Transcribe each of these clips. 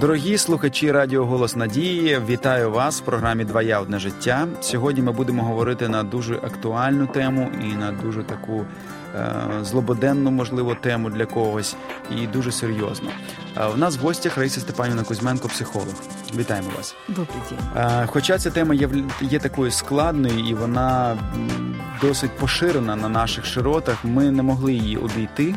Дорогі слухачі Радіо Голос Надії, вітаю вас в програмі Два я одне життя. Сьогодні ми будемо говорити на дуже актуальну тему і на дуже таку е, злободенну, можливо, тему для когось, і дуже серйозно. Е, в нас в гостях Раїса Степанівна Кузьменко, психолог. Вітаємо вас. Добрий день. Е, хоча ця тема є, є такою складною і вона досить поширена на наших широтах, ми не могли її обійти.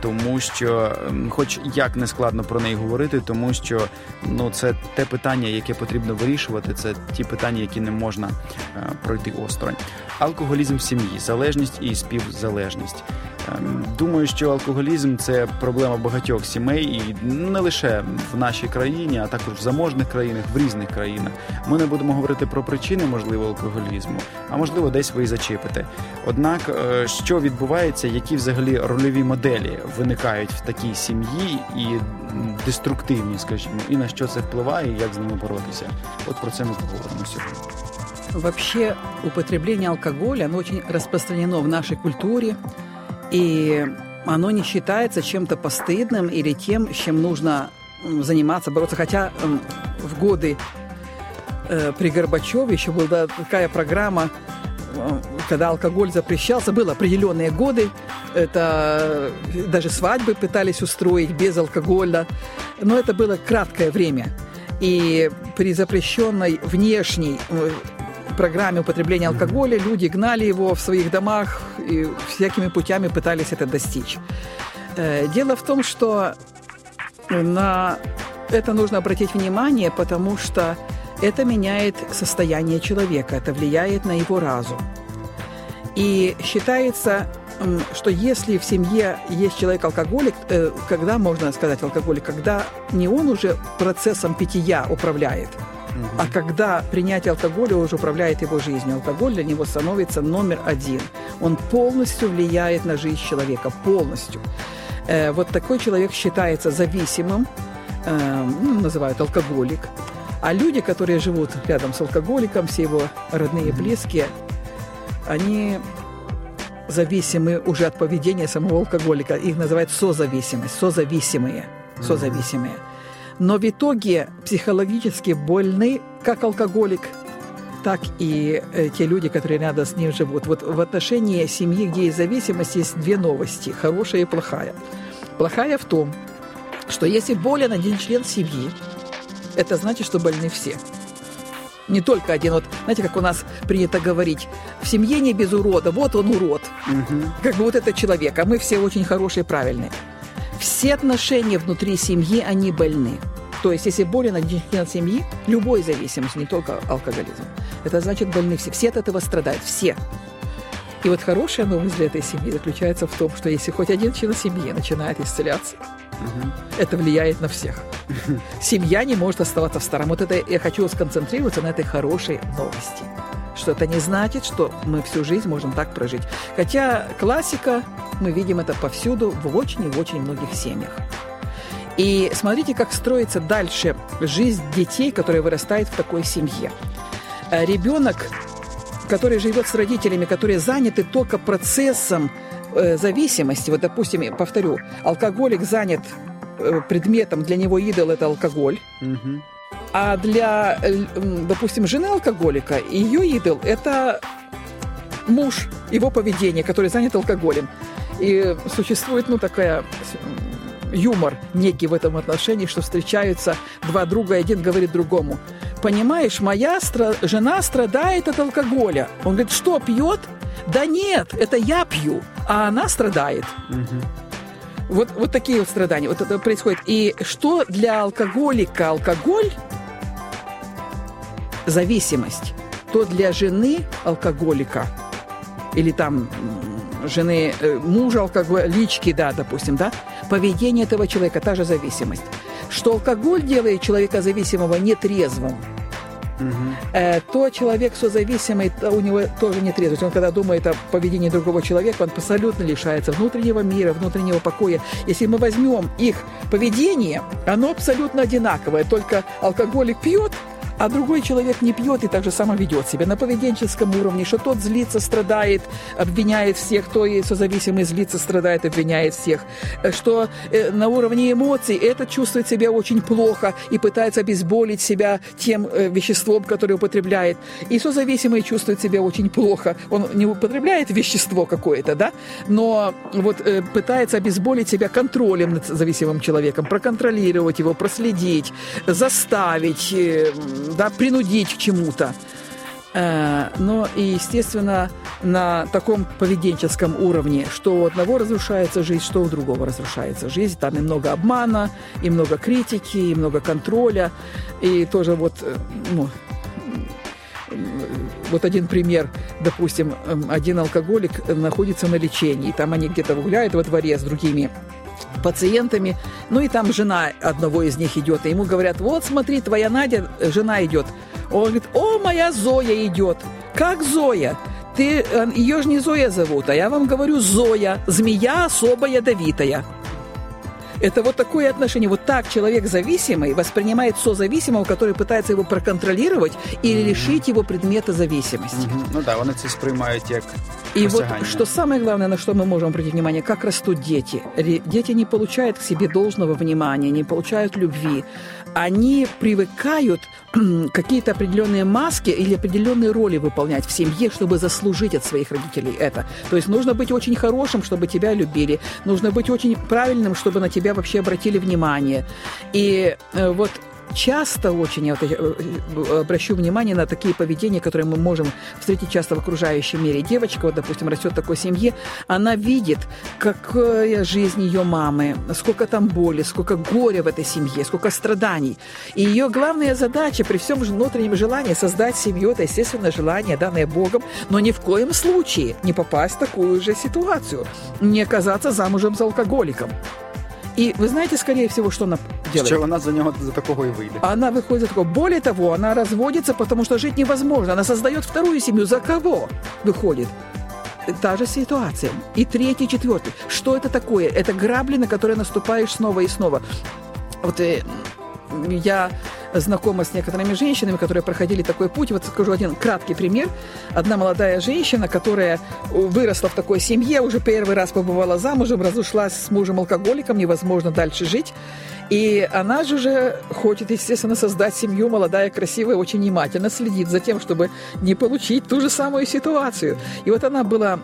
Тому що, хоч як не складно про неї говорити, тому що ну це те питання, яке потрібно вирішувати, це ті питання, які не можна е, пройти осторонь. Алкоголізм в сім'ї, залежність і співзалежність. Ем, Думаю, що алкоголізм це проблема багатьох сімей, і не лише в нашій країні, а також в заможних країнах, в різних країнах. Ми не будемо говорити про причини можливо алкоголізму, а можливо, десь ви і зачепите. Однак, е, що відбувається, які взагалі рольові моделі виникають в такій сім'ї і деструктивні, скажімо, і на що це впливає, і як з ними боротися? От про це ми поговоримо сьогодні. Вообще употребление алкоголя, оно очень распространено в нашей культуре, и оно не считается чем-то постыдным или тем, чем нужно заниматься, бороться. Хотя в годы э, при Горбачеве еще была такая программа, э, когда алкоголь запрещался, было определенные годы, это даже свадьбы пытались устроить без алкоголя, но это было краткое время. И при запрещенной внешней э, программе употребления алкоголя люди гнали его в своих домах и всякими путями пытались это достичь. Э, Дело в том, что на это нужно обратить внимание, потому что это меняет состояние человека, это влияет на его разум. И считается, что если в семье есть человек-алкоголик, э, когда можно сказать алкоголик, когда не он уже процессом питья управляет, а когда принятие алкоголя уже управляет его жизнью, алкоголь для него становится номер один. Он полностью влияет на жизнь человека, полностью. Э, Вот такой человек считается зависимым, э, ну, называют алкоголик. А люди, которые живут рядом с алкоголиком, все его родные и близкие, они зависимы уже от поведения самого алкоголика. Их называют созависимость, созависимые, созависимые. Но в итоге психологически больны как алкоголик, так и э, те люди, которые рядом с ним живут. Вот в отношении семьи, где есть зависимость, есть две новости, хорошая и плохая. Плохая в том, что если болен один член семьи, это значит, что больны все. Не только один. Вот, знаете, как у нас принято говорить, в семье не без урода, вот он урод. Как бы вот это человек, а мы все очень хорошие и правильные. Все отношения внутри семьи, они больны. То есть, если болен один член семьи, любой зависимость, не только алкоголизм, это значит больны все. Все от этого страдают, все. И вот хорошая новость для этой семьи заключается в том, что если хоть один член семьи начинает исцеляться, это влияет на всех. Семья не может оставаться в старом. Вот это я хочу сконцентрироваться на этой хорошей новости. Что это не значит, что мы всю жизнь можем так прожить. Хотя классика, мы видим это повсюду, в очень и в очень многих семьях. И смотрите, как строится дальше жизнь детей, которые вырастают в такой семье. Э, Ребенок, который живет с родителями, которые заняты только процессом э, зависимости, вот, допустим, повторю, алкоголик занят э, предметом, для него идол – это алкоголь, Угу. А для, э, допустим, жены алкоголика ее идол – это муж, его поведение, который занят алкоголем. И существует, ну, такая юмор некий в этом отношении, что встречаются два друга, и один говорит другому, понимаешь, моя стра- жена страдает от алкоголя. Он говорит, что, пьет? Да нет, это я пью, а она страдает. Вот, вот такие вот страдания. Вот это происходит. И что для алкоголика алкоголь зависимость, то для жены алкоголика или там жены э, мужа алкоголички, да, допустим, да, поведение этого человека та же зависимость. Что алкоголь делает человека зависимого нетрезвым, э, то человек созависимый, то у него тоже нетрезвость. Он когда думает о поведении другого человека, он абсолютно лишается внутреннего мира, внутреннего покоя. Если мы возьмем их поведение, оно абсолютно одинаковое, только алкоголик пьет, а другой человек не пьет и так же само ведет себя на поведенческом уровне, что тот злится, страдает, обвиняет всех, кто созависимый злится, страдает, обвиняет всех, что э, на уровне эмоций этот чувствует себя очень плохо и пытается обезболить себя тем э, веществом, которое употребляет. И созависимый чувствует себя очень плохо. Он не употребляет вещество какое-то, да, но вот э, пытается обезболить себя контролем над зависимым человеком, проконтролировать его, проследить, заставить, да, принудить к чему-то. Э, но и, естественно, на таком поведенческом уровне, что у одного разрушается жизнь, что у другого разрушается жизнь. Там и много обмана, и много критики, и много контроля. И тоже вот, э, ну, вот один пример, допустим, один алкоголик находится на лечении, там они где-то гуляют во дворе с другими пациентами, ну и там жена одного из них идет, и ему говорят, вот смотри, твоя Надя, э, жена идет. Он говорит, о, моя Зоя идет. Как Зоя? Ты, э, ее же не Зоя зовут, а я вам говорю Зоя, змея особо ядовитая. Это вот такое отношение. Вот так человек зависимый воспринимает созависимого, который пытается его проконтролировать или лишить его предмета зависимости. Mm-hmm. Ну да, вони це сприймають як И вот что самое главное, на что мы можем обратить внимание, как растут дети. Дети не получают к себе должного внимания, не получают любви. Они привыкают какие-то определенные маски или определенные роли выполнять в семье, чтобы заслужить от своих родителей это. То есть нужно быть очень хорошим, чтобы тебя любили. Нужно быть очень правильным, чтобы на тебя вообще обратили внимание. И э, вот часто очень, я вот э, э, обращу внимание на такие поведения, которые мы можем встретить часто в окружающем мире. Девочка, вот, допустим, растет в такой семье, она видит, какая жизнь ее мамы, сколько там боли, сколько горя в этой семье, сколько страданий. И ее главная задача при всем внутреннем желании создать семью, это, естественно, желание, данное Богом, но ни в коем случае не попасть в такую же ситуацию, не оказаться замужем за алкоголиком. И вы знаете, скорее всего, что она делает? Что она за него за такого и выйдет. Она выходит за такого. Более того, она разводится, потому что жить невозможно. Она создает вторую семью. За кого выходит? Та же ситуация. И третий, четвертый. Что это такое? Это грабли, на которые наступаешь снова и снова. Вот э, я знакома с некоторыми женщинами, которые проходили такой путь. Вот скажу один краткий пример. Одна молодая женщина, которая выросла в такой семье, уже первый раз побывала замужем, разошлась с мужем-алкоголиком, невозможно дальше жить. И она же уже хочет, естественно, создать семью, молодая, красивая, очень внимательно следит за тем, чтобы не получить ту же самую ситуацию. И вот она была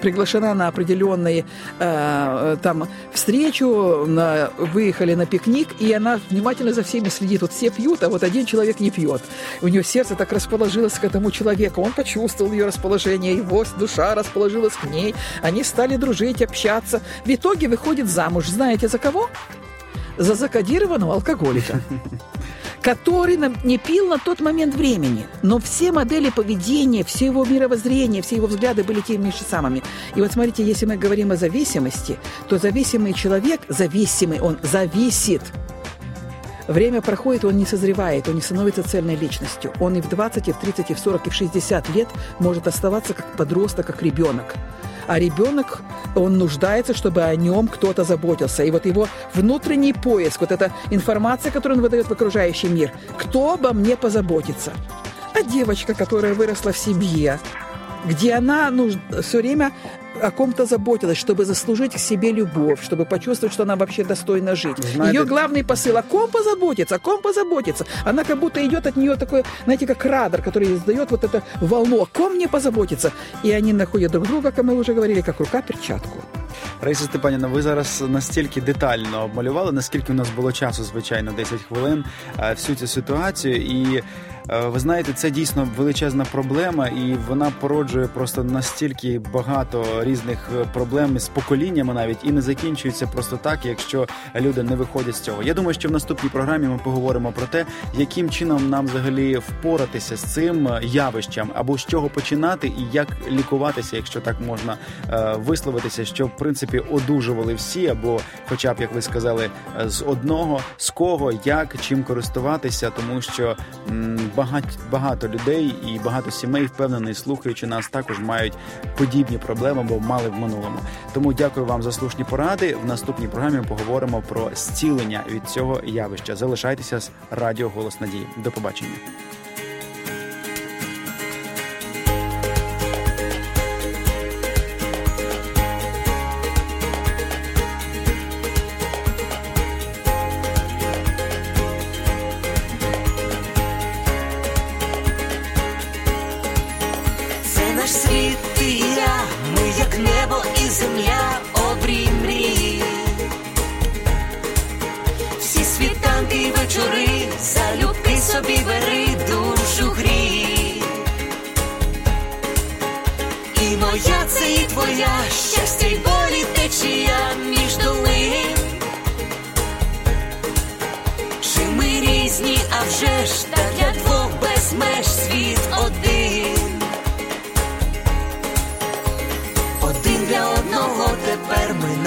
приглашена на определенные э, там встречу, на, выехали на пикник, и она внимательно за всеми следит. Вот все пьют, а вот один человек не пьет. У нее сердце так расположилось к этому человеку. Он почувствовал ее расположение, его душа расположилась к ней. Они стали дружить, общаться. В итоге выходит замуж. Знаете, за кого? За закодированного алкоголика, который не пил на тот момент времени, но все модели поведения, все его мировоззрение, все его взгляды были теми же самыми. И вот смотрите, если мы говорим о зависимости, то зависимый человек, зависимый, он зависит Время проходит, он не созревает, он не становится цельной личностью. Он и в 20, и в 30, и в 40, и в 60 лет может оставаться как подросток, как ребенок а ребенок, он нуждается, чтобы о нем кто-то заботился. И вот его внутренний поиск, вот эта информация, которую он выдает в окружающий мир, кто обо мне позаботится? А девочка, которая выросла в семье, где она ну, все время о ком-то заботилась, чтобы заслужить к себе любовь, чтобы почувствовать, что она вообще достойна жить. Знаете... Ее главный посыл, о ком позаботиться, о ком позаботиться. Она как будто идет от нее такой, знаете, как радар, который издает вот эту волну, о ком мне позаботиться. И они находят друг друга, как мы уже говорили, как рука перчатку. Раїса Степанівна, ви зараз настільки детально обмалювали, наскільки у нас було часу, звичайно, 10 хвилин, всю цю ситуацію. І Е, Ви знаєте, це дійсно величезна проблема, і вона породжує просто настільки багато різних е, проблем з поколіннями, навіть і не закінчується просто так, якщо люди не виходять з цього. Я думаю, що в наступній програмі ми поговоримо про те, яким чином нам взагалі впоратися з цим е, явищем, або з чого починати, і як лікуватися, якщо так можна висловитися, що в принципі одужували всі, або, хоча б як ви сказали, з одного з кого, як чим користуватися, тому що багато, багато людей і багато сімей, впевнений, слухаючи нас, також мають подібні проблеми, бо мали в минулому. Тому дякую вам за слушні поради. В наступній програмі поговоримо про зцілення від цього явища. Залишайтеся з радіо Голос Надії. До побачення. наш світ ти і я, ми як небо і земля обрій мрії, всі світанки і вечори, залюбки собі бери душу грій, і моя це і твоя.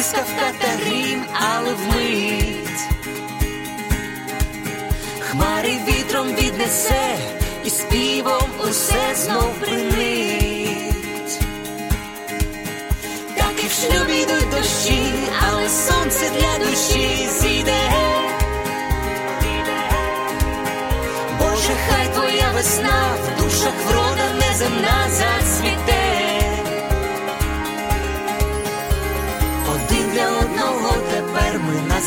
блискавка та грім, але вмить хмари вітром віднесе і співом усе знов принить. Так і в шлюбі йдуть дощі, але сонце для душі зійде. Боже, хай твоя весна в душах врода